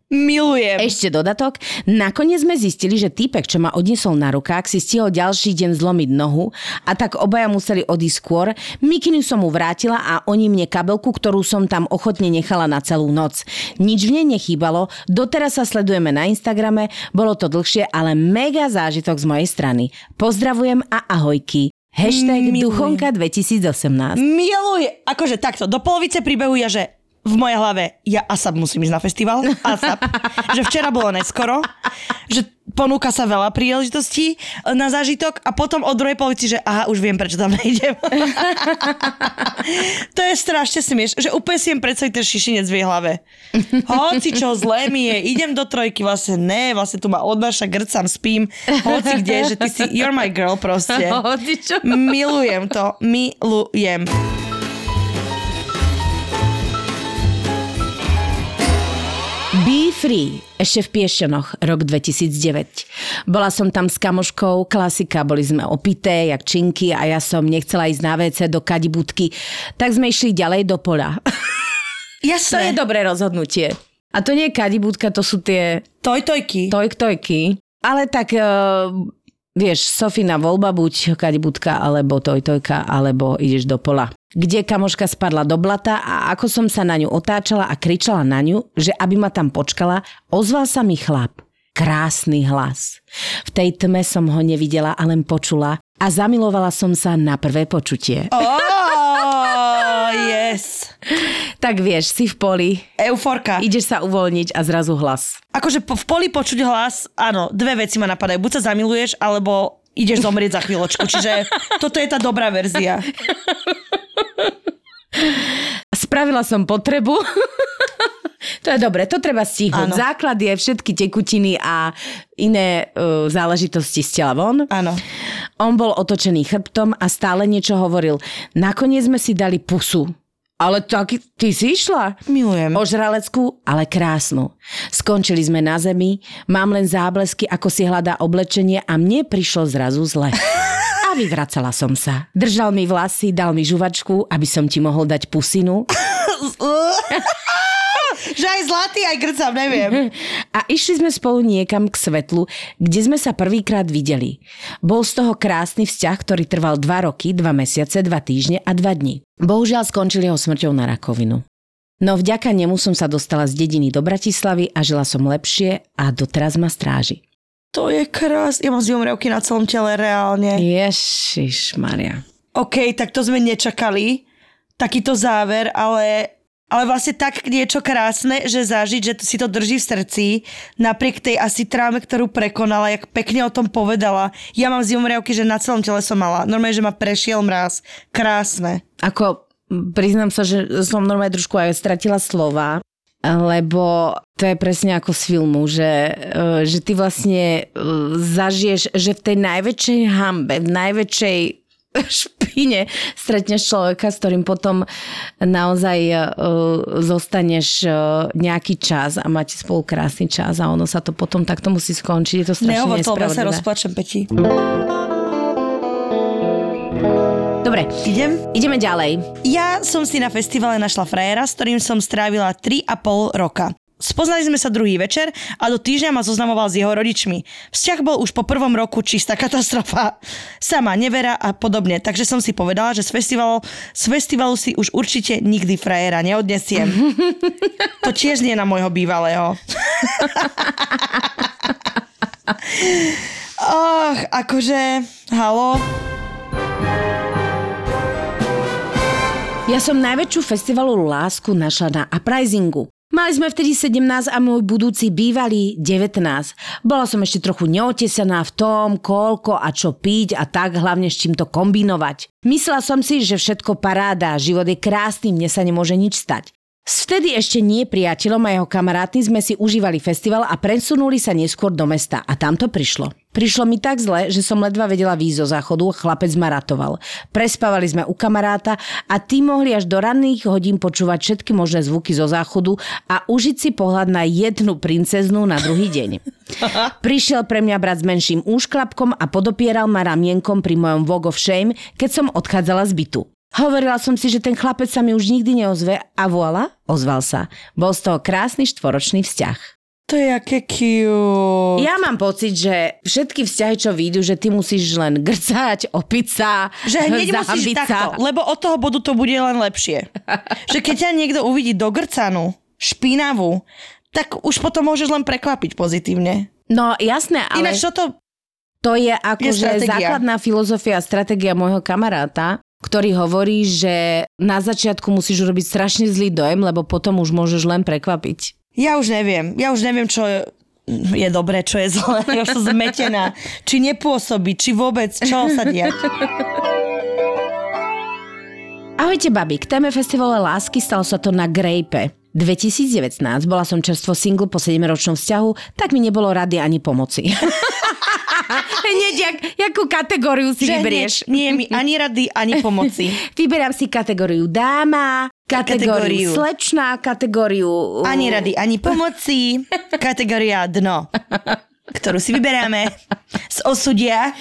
Milujem. Ešte dodatok. Nakoniec sme zistili, že týpek, čo ma odniesol na rukách, si stihol ďalší deň zlomiť nohu a tak obaja museli odísť skôr. Mikinu som mu vrátila a oni mne kabelku, ktorú som tam ochotne nechala na celú noc. Nič v nej nechýbalo, doteraz sa sledujeme na Instagrame, bolo to dlhšie, ale mega zážitok z mojej strany. Pozdravujem a ahojky. Hashtag Milujem. Duchonka 2018. Miluje. Akože takto, do polovice príbehu je, že v mojej hlave, ja ASAP musím ísť na festival, ASAP, <laughs> že včera bolo neskoro, že ponúka sa veľa príležitostí na zážitok a potom od druhej polovici, že aha, už viem, prečo tam nejdem. <laughs> to je strašne smieš, že úplne si jem predstaviť ten šišinec v jej hlave. Hoci čo zlé mi je, idem do trojky, vlastne ne, vlastne tu ma odnáša, grcam, spím, hoci kde, že ty si, you're my girl proste. <laughs> Hoci čo. Milujem to, milujem. Free, ešte v Piešťanoch, rok 2009. Bola som tam s kamoškou, klasika, boli sme opité, jak činky a ja som nechcela ísť na WC do kadibudky, tak sme išli ďalej do pola. <laughs> Jasné. To je dobré rozhodnutie. A to nie je kadibudka, to sú tie... Tojtojky. Tojtojky. Ale tak uh, Vieš, Sofina voľba, buď kadibudka, alebo tojtojka, alebo ideš do pola. Kde kamoška spadla do blata a ako som sa na ňu otáčala a kričala na ňu, že aby ma tam počkala, ozval sa mi chlap. Krásny hlas. V tej tme som ho nevidela a len počula a zamilovala som sa na prvé počutie. Oh, yes. Tak vieš, si v poli. Euforka. Ideš sa uvoľniť a zrazu hlas. Akože v poli počuť hlas, áno, dve veci ma napadajú. Buď sa zamiluješ, alebo ideš zomrieť za chvíľočku. Čiže toto je tá dobrá verzia. Spravila som potrebu. To je dobre, to treba stihnúť. Áno. Základ je všetky tekutiny a iné uh, záležitosti z tela von. Áno. On bol otočený chrbtom a stále niečo hovoril. Nakoniec sme si dali pusu. Ale tak, ty si išla? Milujem. Ožraleckú, ale krásnu. Skončili sme na zemi, mám len záblesky, ako si hľadá oblečenie a mne prišlo zrazu zle. <laughs> A vyvracala som sa. Držal mi vlasy, dal mi žuvačku, aby som ti mohol dať pusinu. <laughs> že aj zlatý, aj grcam, neviem. <laughs> A išli sme spolu niekam k svetlu, kde sme sa prvýkrát videli. Bol z toho krásny vzťah, ktorý trval dva roky, dva mesiace, dva týždne a dva dni. Bohužiaľ skončil jeho smrťou na rakovinu. No vďaka nemu som sa dostala z dediny do Bratislavy a žila som lepšie a doteraz ma stráži. To je krás. Ja mám zimomriavky na celom tele reálne. Ježiš, Maria. OK, tak to sme nečakali. takýto záver, ale ale vlastne tak niečo krásne, že zažiť, že si to drží v srdci, napriek tej asi tráme, ktorú prekonala, jak pekne o tom povedala. Ja mám zimomriavky, že na celom tele som mala. Normálne, že ma prešiel mráz. Krásne. Ako priznám sa, že som normálne trošku aj stratila slova, lebo to je presne ako z filmu, že, e, že ty vlastne e, zažiješ, že v tej najväčšej hambe, v najväčšej <laughs> špine stretneš človeka, s ktorým potom naozaj uh, zostaneš uh, nejaký čas a máte spolu krásny čas a ono sa to potom takto musí skončiť. Je to strašne Nehovor ja sa rozplačem, Peti. Dobre, idem? Ideme ďalej. Ja som si na festivale našla frajera, s ktorým som strávila 3,5 roka. Spoznali sme sa druhý večer a do týždňa ma zoznamoval s jeho rodičmi. Vzťah bol už po prvom roku čistá <laughs> katastrofa. Sama, nevera a podobne. Takže som si povedala, že z festivalu, z festivalu si už určite nikdy frajera neodnesiem. <laughs> To tiež nie na môjho bývalého. <laughs> Och, akože, halo, Ja som najväčšiu festivalu lásku našla na Uprisingu. Mali sme vtedy 17 a môj budúci bývalý 19. Bola som ešte trochu neotesaná v tom, koľko a čo piť a tak hlavne s čím to kombinovať. Myslela som si, že všetko paráda, život je krásny, mne sa nemôže nič stať. S vtedy ešte nie priateľom a jeho kamarátmi sme si užívali festival a presunuli sa neskôr do mesta a tam to prišlo. Prišlo mi tak zle, že som ledva vedela výjsť zo záchodu, chlapec ma ratoval. Prespávali sme u kamaráta a tí mohli až do ranných hodín počúvať všetky možné zvuky zo záchodu a užiť si pohľad na jednu princeznu na druhý deň. <laughs> Prišiel pre mňa brat s menším úšklapkom a podopieral ma ramienkom pri mojom Vogue of Shame, keď som odchádzala z bytu. Hovorila som si, že ten chlapec sa mi už nikdy neozve a voila, ozval sa. Bol z toho krásny štvoročný vzťah. To je aké cute. Ja mám pocit, že všetky vzťahy, čo vyjdu, že ty musíš len grcať, opiť sa, Že hneď <laughs> musíš takto, lebo od toho bodu to bude len lepšie. <laughs> že keď ťa niekto uvidí do grcanu, špinavú, tak už potom môžeš len prekvapiť pozitívne. No jasné, ale... Ináč toto to je akože základná filozofia a stratégia môjho kamaráta, ktorý hovorí, že na začiatku musíš urobiť strašne zlý dojem, lebo potom už môžeš len prekvapiť. Ja už neviem. Ja už neviem, čo je, dobré, čo je zlé. Ja už som zmetená. Či nepôsobí, či vôbec, čo sa diať. Ahojte, babi. K téme festivalu lásky stalo sa to na Grape. 2019 bola som čerstvo single po 7-ročnom vzťahu, tak mi nebolo rady ani pomoci. <laughs> Hneď, jak, jakú kategóriu si že vyberieš. Hneď, nie mi ani rady, ani pomoci. <laughs> Vyberám si kategóriu dáma, kategóriu, kategóriu slečná, kategóriu... Ani rady, ani pomoci, kategória dno, ktorú si vyberáme z osudia.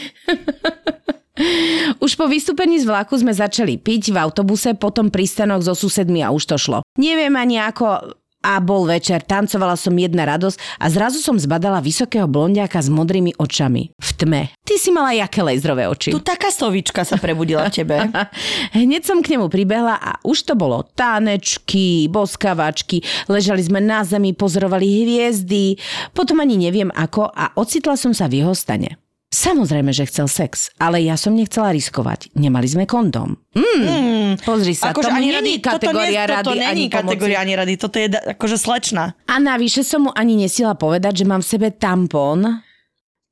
Už po vystúpení z vlaku sme začali piť v autobuse, potom prístanok so susedmi a už to šlo. Neviem ani ako a bol večer, tancovala som jedna radosť a zrazu som zbadala vysokého blondiaka s modrými očami. V tme. Ty si mala jaké lejzrové oči? Tu taká stovička sa prebudila v tebe. <laughs> Hneď som k nemu pribehla a už to bolo tanečky, boskavačky, ležali sme na zemi, pozorovali hviezdy, potom ani neviem ako a ocitla som sa v jeho stane. Samozrejme, že chcel sex, ale ja som nechcela riskovať. Nemali sme kondóm. Mm, mm, pozri sa, akože ani rady, kategória toto, rady, toto není ani kategória ani rady, toto je da, akože slečna. A navyše som mu ani nesila povedať, že mám v sebe tampon.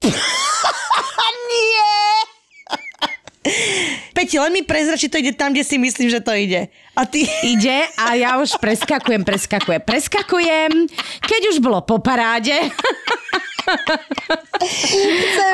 <laughs> Nie! Peti, len mi prezra, či to ide tam, kde si myslím, že to ide. A ty... Ide a ja už preskakujem, preskakujem, preskakujem. Keď už bolo po paráde... <laughs>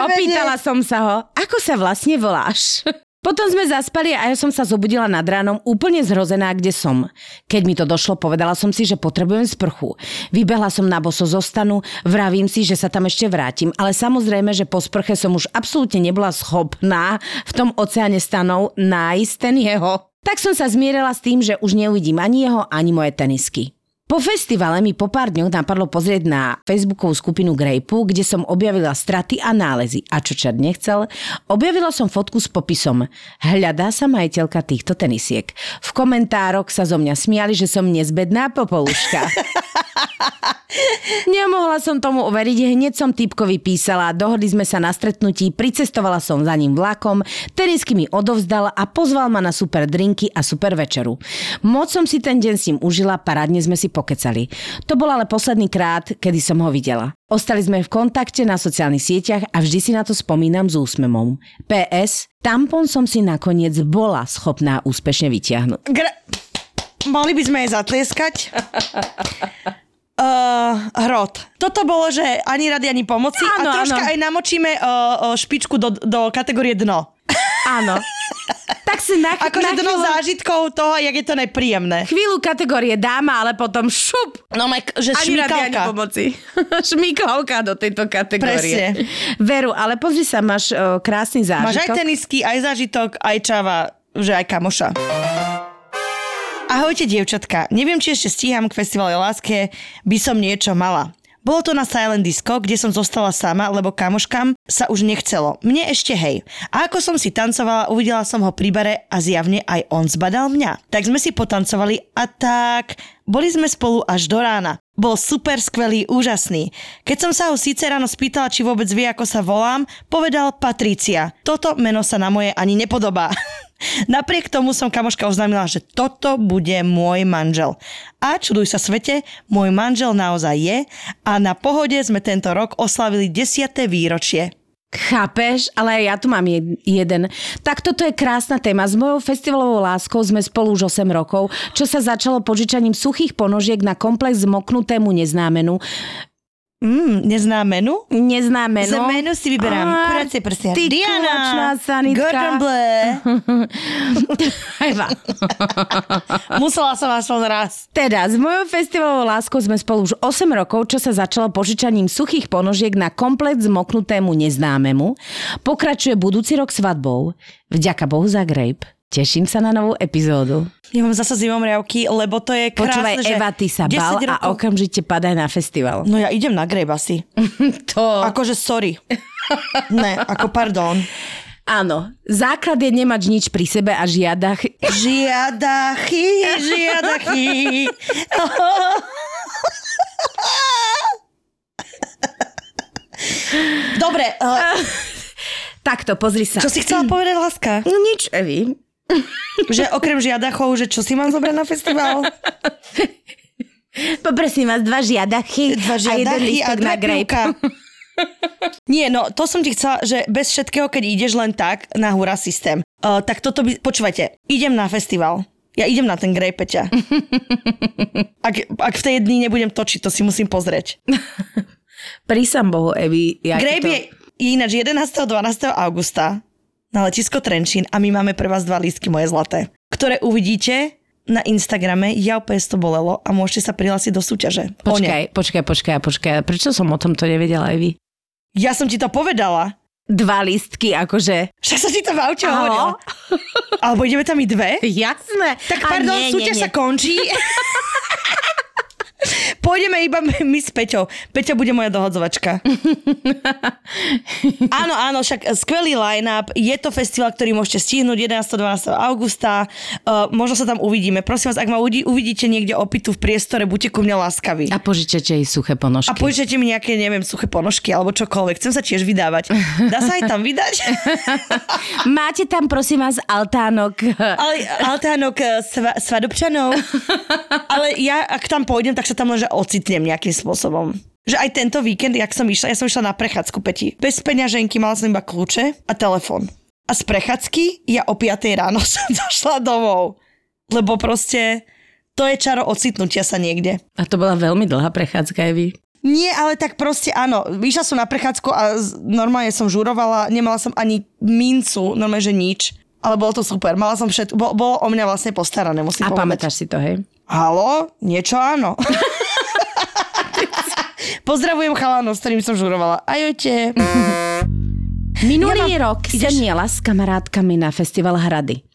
Opýtala som sa ho, ako sa vlastne voláš? Potom sme zaspali a ja som sa zobudila nad ránom úplne zhrozená, kde som. Keď mi to došlo, povedala som si, že potrebujem sprchu. Vybehla som na boso zostanu, vravím si, že sa tam ešte vrátim, ale samozrejme, že po sprche som už absolútne nebola schopná v tom oceáne stanov nájsť ten jeho. Tak som sa zmierila s tým, že už neuvidím ani jeho, ani moje tenisky. Po festivale mi po pár dňoch napadlo pozrieť na facebookovú skupinu Grape, kde som objavila straty a nálezy. A čo čert nechcel, objavila som fotku s popisom Hľadá sa majiteľka týchto tenisiek. V komentároch sa zo mňa smiali, že som nezbedná popoluška. <laughs> Nemohla som tomu uveriť, hneď som typkovi písala, dohodli sme sa na stretnutí, pricestovala som za ním vlakom, tenisky mi odovzdal a pozval ma na super drinky a super večeru. Moc som si ten deň s ním užila, parádne sme si pokecali. To bol ale posledný krát, kedy som ho videla. Ostali sme v kontakte na sociálnych sieťach a vždy si na to spomínam s úsmemom. PS, tampon som si nakoniec bola schopná úspešne vytiahnuť. Gra- Mali by sme jej zatlieskať. Uh, <laughs> hrot. Toto bolo, že ani rady, ani pomoci Áno, a troška áno. aj namočíme uh, špičku do, do kategórie dno. Áno. <laughs> tak si na, Akože chvíľu, zážitkov toho, jak je to nepríjemné. chvíľu kategórie dáma, ale potom šup. No, mak, že Ani rady, ani pomoci. <laughs> Šmikalka do tejto kategórie. Presne. Veru, ale pozri sa, máš uh, krásny zážitok. Máš aj tenisky, aj zážitok, aj čava, že aj kamoša. Ahojte, dievčatka. Neviem, či ešte stíham k festivalu láske, by som niečo mala. Bolo to na Silent Disco, kde som zostala sama, lebo kamoškám sa už nechcelo. Mne ešte hej. A ako som si tancovala, uvidela som ho pri bare a zjavne aj on zbadal mňa. Tak sme si potancovali a tak... Boli sme spolu až do rána. Bol super skvelý, úžasný. Keď som sa ho síce ráno spýtala, či vôbec vie, ako sa volám, povedal Patricia. Toto meno sa na moje ani nepodobá. <laughs> Napriek tomu som kamoška oznámila, že toto bude môj manžel. A čuduj sa svete, môj manžel naozaj je a na pohode sme tento rok oslavili 10. výročie. Chápeš? Ale ja tu mám jed- jeden. Tak toto je krásna téma. S mojou festivalovou láskou sme spolu už 8 rokov, čo sa začalo požičaním suchých ponožiek na komplex zmoknutému neznámenu. Mm, neznámenu? Neznámeno. Za meno si vyberám Á, kuracie prsia. ty kulačná sanitka. Gordon Blair. <laughs> Eva. <laughs> Musela som aspoň raz. Teda, s mojou festivalovou láskou sme spolu už 8 rokov, čo sa začalo požičaním suchých ponožiek na komplet zmoknutému neznámemu. Pokračuje budúci rok svadbou. Vďaka Bohu za Grape. Teším sa na novú epizódu. Ja mám zase zimom riavky, lebo to je krásne, Počúvaj, že Eva, ty sa 10 bal a rokov- okamžite padaj na festival. No ja idem na grebe asi. <laughs> To... Akože sorry. Ne, ako pardon. Áno, základ je nemať nič pri sebe a žiadach. Žiadachy, žiadachy. Dobre, uh, <laughs> Takto, pozri sa. čo si chcela povedať, láska? No nič, Evi. <laughs> Že okrem žiadachov, že čo si mám zobrať na festival? <laughs> Poprosím vás, dva žiadachy Dva a jeden žiadachy a lístok dve na grape. <laughs> Nie, no to som ti chcela, že bez všetkého, keď ideš len tak na hura systém. Uh, tak toto by, počúvajte, idem na festival. Ja idem na ten Grey Peťa. Ak, ak v tej dni nebudem točiť, to si musím pozrieť. Prísam Bohu, Evi. Ja Grape to... je, je ináč 11. 12. augusta na letisko Trenčín a my máme pre vás dva lístky moje zlaté, ktoré uvidíte na Instagrame. Ja úplne to bolelo a môžete sa prihlásiť do súťaže. Počkaj, počkaj, počkaj, počkaj. Prečo som o tomto nevedela, Evi? Ja som ti to povedala. Dva lístky, akože... Však som ti to v aute Áno. hovorila. <laughs> Alebo ideme tam i dve? Jasné. Tak pardon, súťaž sa končí. <laughs> Pôjdeme iba my s Peťou. Peťa bude moja dohodzovačka. <laughs> áno, áno, však skvelý line-up. Je to festival, ktorý môžete stihnúť 11. 12. augusta. Uh, možno sa tam uvidíme. Prosím vás, ak ma uvidí, uvidíte niekde opitu v priestore, buďte ku mne láskaví. A požičate jej suché ponožky. A požičate mi nejaké, neviem, suché ponožky alebo čokoľvek. Chcem sa tiež vydávať. Dá sa aj tam vydať? <laughs> Máte tam, prosím vás, altánok. Ale altánok eh, sva, svadobčanov. Ale ja, ak tam pôjdem, tak sa tam len že ocitnem nejakým spôsobom. Že aj tento víkend, jak som išla, ja som išla na prechádzku, Peti. Bez peňaženky, mala som iba kľúče a telefon. A z prechádzky ja o 5 ráno <laughs> som došla domov. Lebo proste to je čaro ocitnutia sa niekde. A to bola veľmi dlhá prechádzka, Evi. Nie, ale tak proste áno. Vyšla som na prechádzku a normálne som žurovala, nemala som ani mincu, normálne, že nič. Ale bolo to super, mala som všetko, bolo, bolo o mňa vlastne postarané, musím A povedať. pamätáš si to, hej? Halo? Niečo áno. <laughs> Pozdravujem chalanov, s ktorým som žurovala. Ajojte. Minulý Ja mám- rok som jela s kamarátkami na festival Hrady.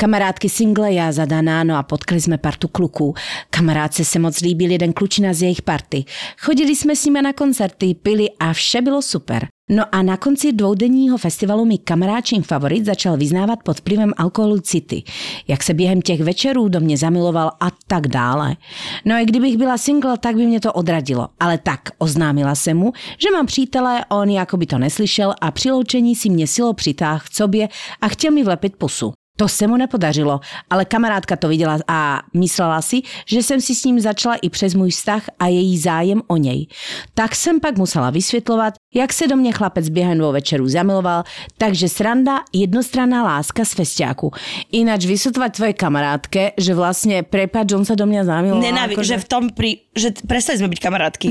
Kamarádky single, já za Danáno a potkali jsme partu kluků. Kamarádce se moc líbil jeden klučina z jejich party. Chodili jsme s nimi na koncerty, pili a vše bylo super. No a na konci dvoudenního festivalu mi kamaráčin favorit začal vyznávat pod vplyvem alkoholu city, jak se během těch večerů do mě zamiloval a tak dále. No i kdybych byla single, tak by mě to odradilo. Ale tak, oznámila se mu, že mám přítele, on jako by to neslyšel a při loučení si mě silo přitáh k sobě a chtěl mi vlepit pusu. To se mu nepodařilo, ale kamarádka to viděla a myslela si, že jsem si s ním začala i přes můj vztah a její zájem o něj. Tak jsem pak musela vysvětlovat, jak se do mě chlapec během dvou večerů zamiloval, takže sranda, jednostranná láska z festiáku. Ináč vysvětlovat tvoje kamarádke, že vlastně prepad, on sa do mňa zamiloval. Nenávi, akože- že v tom pri, že prestali sme byť kamarátky.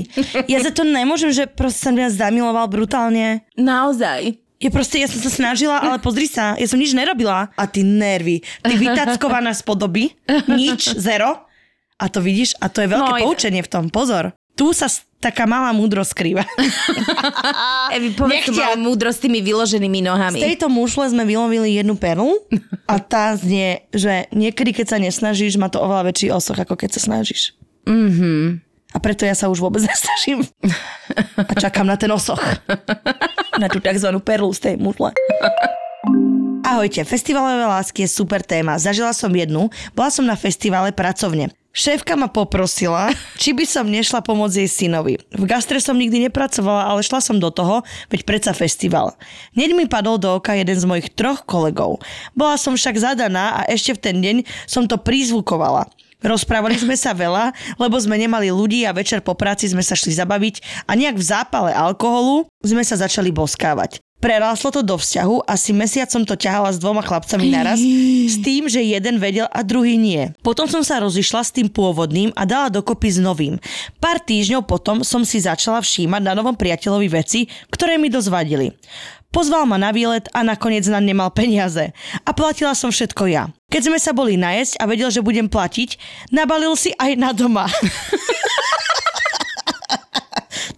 Ja za to nemôžem, že proste sa mňa zamiloval brutálne. Naozaj. Je proste, ja som sa snažila, ale <laughs> pozri sa, ja som nič nerobila. A ty nervy, ty <laughs> vytackovaná z podoby, nič, <laughs> zero. A to vidíš, a to je veľké No, poučenie v tom, pozor. Tu sa taká malá múdrosť skrýva. Evi, povedz Nechťa. ma múdro s tými vyloženými nohami. Z tejto mušle sme vylovili jednu perlu a tá znie, že niekedy, keď sa nesnažíš, má to oveľa väčší osoch, ako keď sa snažíš. Mhm. A preto ja sa už vôbec <laughs> nesnažím. A čakám na ten osoch. Na tú tzv. perlu z tej mušle. Ahojte, festivalové lásky je super téma. Zažila som jednu, bola som na festivale pracovne. Šéfka ma poprosila, či by som nešla pomôcť jej synovi. V gastre som nikdy nepracovala, ale šla som do toho, veď predsa festival. Hneď mi padol do oka jeden z mojich troch kolegov. Bola som však zadaná a ešte v ten deň som to prizvukovala. Rozprávali sme sa veľa, lebo sme nemali ľudí a večer po práci sme sa šli zabaviť a nejak v zápale alkoholu sme sa začali boskávať. Preráslo to do vzťahu, asi mesiac som to ťahala s dvoma chlapcami naraz, s tým, že jeden vedel a druhý nie. Potom som sa rozišla s tým pôvodným a dala dokopy s novým. Pár týždňov potom som si začala všímať na novom priateľovi veci, ktoré mi dosť vadili. Pozval ma na výlet a nakoniec na nemal peniaze. A platila som všetko ja. Keď sme sa boli najesť a vedel, že budem platiť, nabalil si aj na doma. <laughs>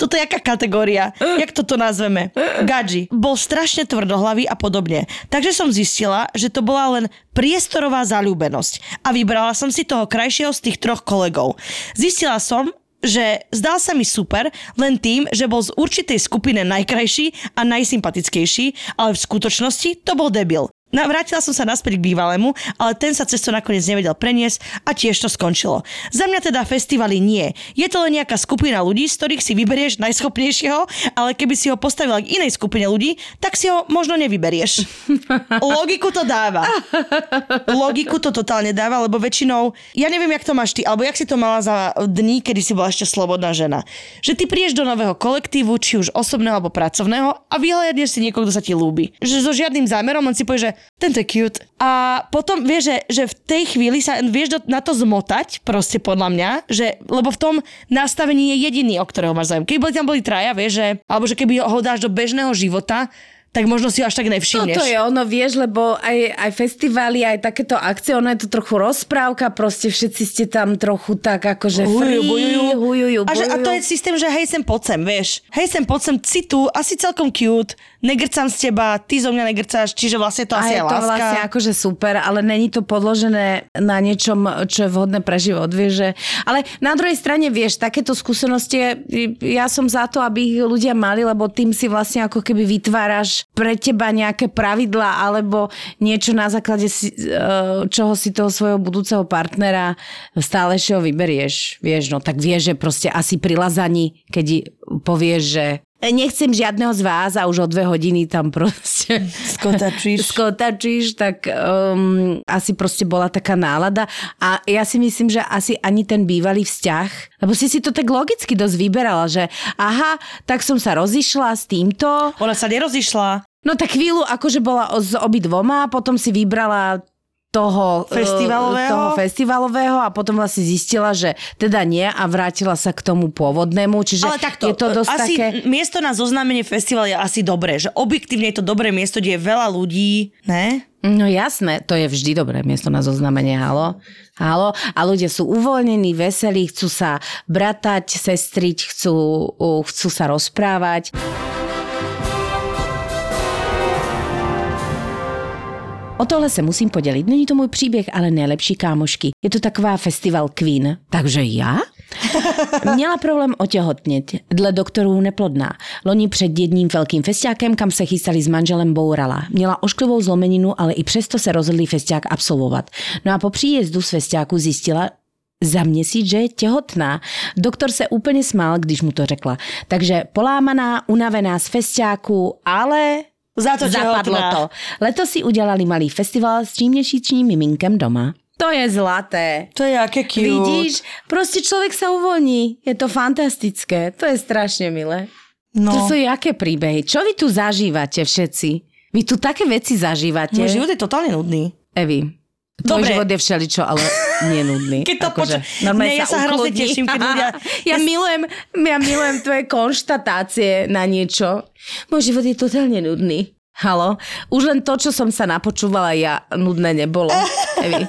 Toto je aká kategória? Jak toto nazveme? Gadži. Bol strašne tvrdohlavý a podobne. Takže som zistila, že to bola len priestorová zalúbenosť. A vybrala som si toho krajšieho z tých troch kolegov. Zistila som, že zdal sa mi super len tým, že bol z určitej skupiny najkrajší a najsympatickejší, ale v skutočnosti to bol debil. No, vrátila som sa naspäť k bývalému, ale ten sa cesto nakoniec nevedel preniesť a tiež to skončilo. Za mňa teda festivaly nie. Je to len nejaká skupina ľudí, z ktorých si vyberieš najschopnejšieho, ale keby si ho postavila k inej skupine ľudí, tak si ho možno nevyberieš. <laughs> Logiku to dáva. Logiku to totálne dáva, lebo väčšinou, ja neviem, jak to máš ty, alebo jak si to mala za dní, kedy si bola ešte slobodná žena. Že ty prídeš do nového kolektívu, či už osobného alebo pracovného a vyhľadneš si niekoho, kto sa ti ľúbi. Že so žiadnym zámerom len si povieš, že tento je cute. A potom vieš, že, že v tej chvíli sa vieš do, na to zmotať, proste podľa mňa, že, lebo v tom nastavení je jediný, o ktorého máš záujem. Keby tam boli traja, vieš, že, alebo že keby ho dáš do bežného života, tak možno si ho až tak nevšimneš. Toto je ono, vieš, lebo aj, aj festivály, aj takéto akcie, ono je to trochu rozprávka, proste všetci ste tam trochu tak akože free, bujujú. hujujú, A, že, a to je systém, že hej sem poď sem, vieš. Hej sem poď sem, si tu, asi celkom cute, negrcam z teba, ty zo mňa negrcáš, čiže vlastne to A asi je je to láska. vlastne akože super, ale není to podložené na niečom, čo je vhodné pre život, vieš, že... Ale na druhej strane, vieš, takéto skúsenosti, ja som za to, aby ich ľudia mali, lebo tým si vlastne ako keby vytváraš pre teba nejaké pravidlá alebo niečo na základe si, eh, čoho si toho svojho budúceho partnera stálejšieho vyberieš, vieš, no tak vieš, že proste asi pri lazaní, keď povieš, že nechcem žiadneho z vás a už o dve hodiny tam proste <laughs> Skotačíš. skotačíš, tak um, asi proste bola taká nálada a ja si myslím, že asi ani ten bývalý vzťah, lebo si si to tak logicky dosť vyberala, že aha, tak som sa rozišla s týmto, Ona sa nerozišla. no tak chvíľu akože bola s obidvoma, potom si vybrala toho eh, Festivalového? toho festivalového a potom vlastne zistila, že teda nie a vrátila sa k tomu pôvodnému, čiže Ale takto, je to dosť asi také... miesto na zoznámenie festival je asi dobré, že objektívne je to dobré miesto, kde je veľa ľudí, ne? No jasné, to je vždy dobré miesto na zoznamenie, halo. Halo. A ľudia sú uvoľnení, veselí, chcú sa bratať, sestriť, chcú, chcú sa rozprávať. O tohle se musím podělit. Není to můj příběh, ale nejlepší kámošky. Je to taková festival Queen. Takže já <laughs> Měla problém otěhotnět, dle doktorů neplodná. Loni před jedním velkým festiákem, kam se chystali s manželem, bourala. Měla ošklivou zlomeninu, ale i přesto se rozhodli festiák absolvovat. No a po příjezdu z festiáku zjistila, za měsíc, že je těhotná. Doktor se úplně smál, když mu to řekla. Takže polámaná, unavená z festiáku, ale Za to zapadlo to. Letos si udělali malý festival s tříměsíčním miminkem doma. To je zlaté. To je aké cute. Vidíš, prostě člověk se uvolní. Je to fantastické. To je strašně milé. No. To sú jaké príbehy? Čo vy tu zažívate všetci? Vy tu také veci zažívate. Môj život je totálne nudný. Evi, tvoj Dobre. život je všeličo, ale nie nudný. <laughs> Keď to Akože, normálne Nie, ja sa hrozne teším, keď ľudia- <laughs> ja, milujem, ja milujem tvoje konštatácie na niečo. Môj život je totálne nudný. Halo? Už len to, čo som sa napočúvala ja, nudné nebolo. <laughs> Evi.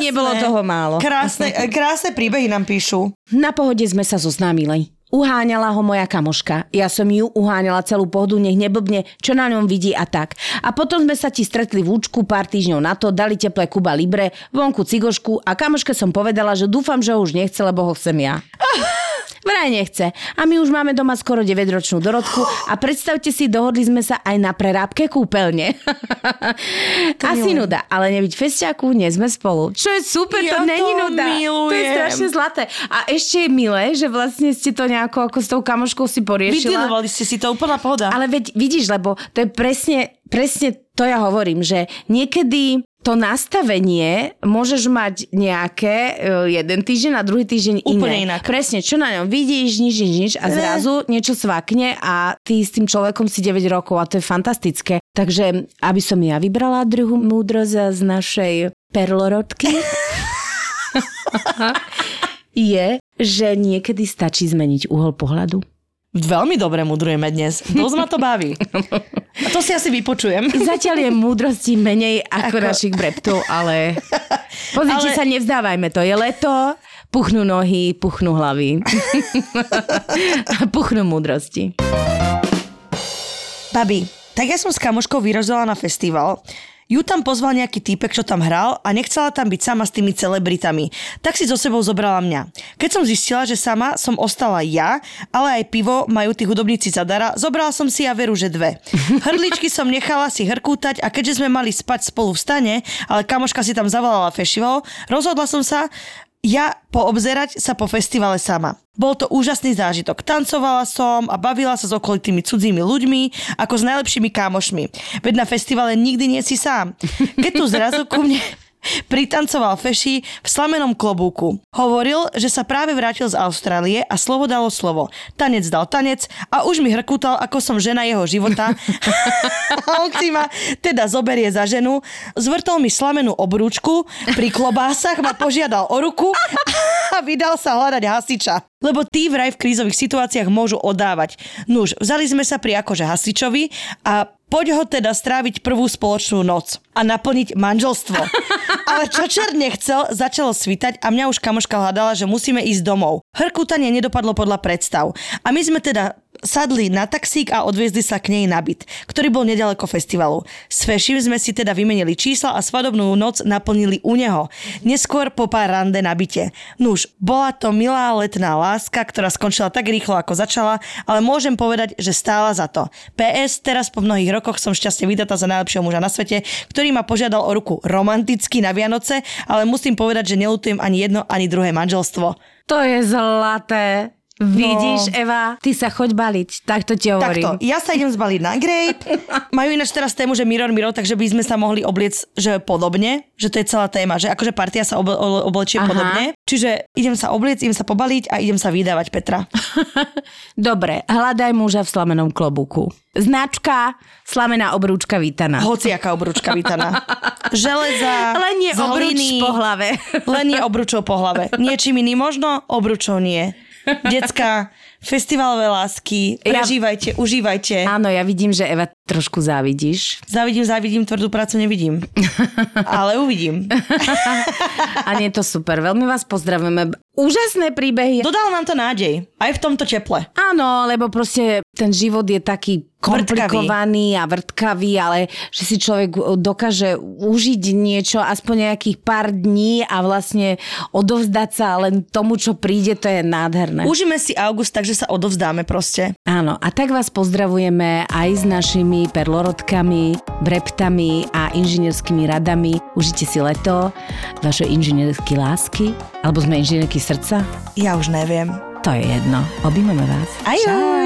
Mi nebolo toho málo. Krásne, krásne príbehy nám píšu. Na pohode sme sa zoznámili. Uháňala ho moja kamoška. Ja som ju uháňala celú pohodu, nech neblbne, čo na ňom vidí a tak. A potom sme sa ti stretli v účku pár týždňov na to, dali teplé Kuba Libre, vonku cigošku a kamoške som povedala, že dúfam, že ho už nechce, lebo ho chcem ja. <laughs> Vraj nechce. A my už máme doma skoro 9-ročnú Dorotku a predstavte si, dohodli sme sa aj na prerábke kúpeľne. <laughs> Asi milujem. nuda, ale nebyť festiaku, nie sme spolu. Čo je super, Ja to není to nuda. To je milujem. strašne zlaté. A ešte je milé, že vlastne ste to nejako ako s tou kamoškou si poriešila. Vydelovali ste si to, úplná pohoda. Ale veď vidíš, lebo to je presne, presne to ja hovorím, že niekedy to nastavenie môžeš mať nejaké e, jeden týždeň a druhý týždeň iné. Úplne inak. Presne, čo na ňom vidíš, nič, nič, nič a zrazu niečo svakne a ty s tým človekom si 9 rokov a to je fantastické. Takže, aby som ja vybrala druhú múdrosť z našej perlorodky, <laughs> je, že niekedy stačí zmeniť uhol pohľadu. Veľmi dobre mudrujeme dnes. Dosť ma to baví. A to si asi vypočujem. Zatiaľ je múdrosti menej ako, Ako- našich breptov, ale <laughs> pozrite Ale- sa, nevzdávajme to. Je leto, puchnú nohy, puchnú hlavy. <laughs> A puchnú múdrosti. Babi, tak ja som s kamoškou vyrazila na festival. Ju tam pozval nejaký týpek, čo tam hral a nechcela tam byť sama s tými celebritami. Tak si so sebou zobrala mňa. Keď som zistila, že sama som ostala ja, ale aj pivo majú tí hudobníci zadara, zobrala som si a veru, že dve. <laughs> Hrdličky som nechala si hrkútať a keďže sme mali spať spolu v stane, ale kamoška si tam zavolala festival, rozhodla som sa, ja poobzerať sa po festivale sama. Bol to úžasný zážitok. Tancovala som a bavila sa s okolitými cudzími ľuďmi ako s najlepšími kámošmi. Veď na festivale nikdy nie si sám. Keď tu zrazu ku mne <laughs> pritancoval Feši v slamenom klobúku. Hovoril, že sa práve vrátil z Austrálie a slovo dalo slovo. Tanec dal tanec a už mi hrkutal, ako som žena jeho života. <laughs> a on si ma teda zoberie za ženu. Zvrtol mi slamenú obrúčku, pri klobásach ma požiadal o ruku a vydal sa hľadať hasiča. Lebo tí vraj v krízových situáciách môžu odávať. Nuž, vzali sme sa pri akože hasičovi a poď ho teda stráviť prvú spoločnú noc a naplniť manželstvo. <laughs> Ale čo čert nechcel, začalo svítať a mňa už kamoška hľadala, že musíme ísť domov. Hrkutanie nedopadlo podľa predstav. A my sme teda sadli na taxík a odviezli sa k nej na byt, ktorý bol nedaleko festivalu. S Fešim sme si teda vymenili čísla a svadobnú noc naplnili u neho. Neskôr po pár rande na byte. Nuž, bola to milá letná láska, ktorá skončila tak rýchlo, ako začala, ale môžem povedať, že stála za to. PS, teraz po mnohých rokoch som šťastne vydatá za najlepšieho muža na svete, ktorý ma požiadal o ruku romanticky na Vianoce, ale musím povedať, že nelutujem ani jedno, ani druhé manželstvo. To je zlaté. Vidíš, Eva, ty sa choď baliť, tak to ti hovorím. Takto, ja sa idem zbaliť na Grape. <laughs> Majú ináč teraz tému, že Mirror Mirror, takže by sme sa mohli obliec, že podobne, že to je celá téma, že akože partia sa oble- oblečie Aha. podobne. Čiže idem sa obliec, idem sa pobaliť a idem sa vydávať Petra. <laughs> Dobre, hľadaj muža v slamenom klobúku. Značka, slamená obrúčka vítaná. Hociaká obručka vítaná. <laughs> Železa, Len z obruč po hlave. Len nie obručou po hlave. Niečím iným možno, obručou nie. Decka, festivalové lásky, Ja- prežívajte, užívajte. Áno, ja vidím, že Eva trošku závidíš. Závidím, závidím, tvrdú prácu nevidím. <laughs> Ale uvidím. A nie je to super. Veľmi vás pozdravujeme. Úžasné príbehy. Dodal nám to nádej. Aj v tomto teple. Áno, lebo proste ten život je taký komplikovaný a vrtkavý, ale že si človek dokáže užiť niečo aspoň nejakých pár dní a vlastne odovzdať sa len tomu, čo príde, to je nádherné. Užíme si august, takže sa odovzdáme proste. Áno, a tak vás pozdravujeme aj s našimi perlorodkami, breptami a inžinierskými radami. Užite si leto, vaše inžinierské lásky, alebo sme inžinierky srdca? Ja už neviem. To je jedno. Objímame vás. Ajoj.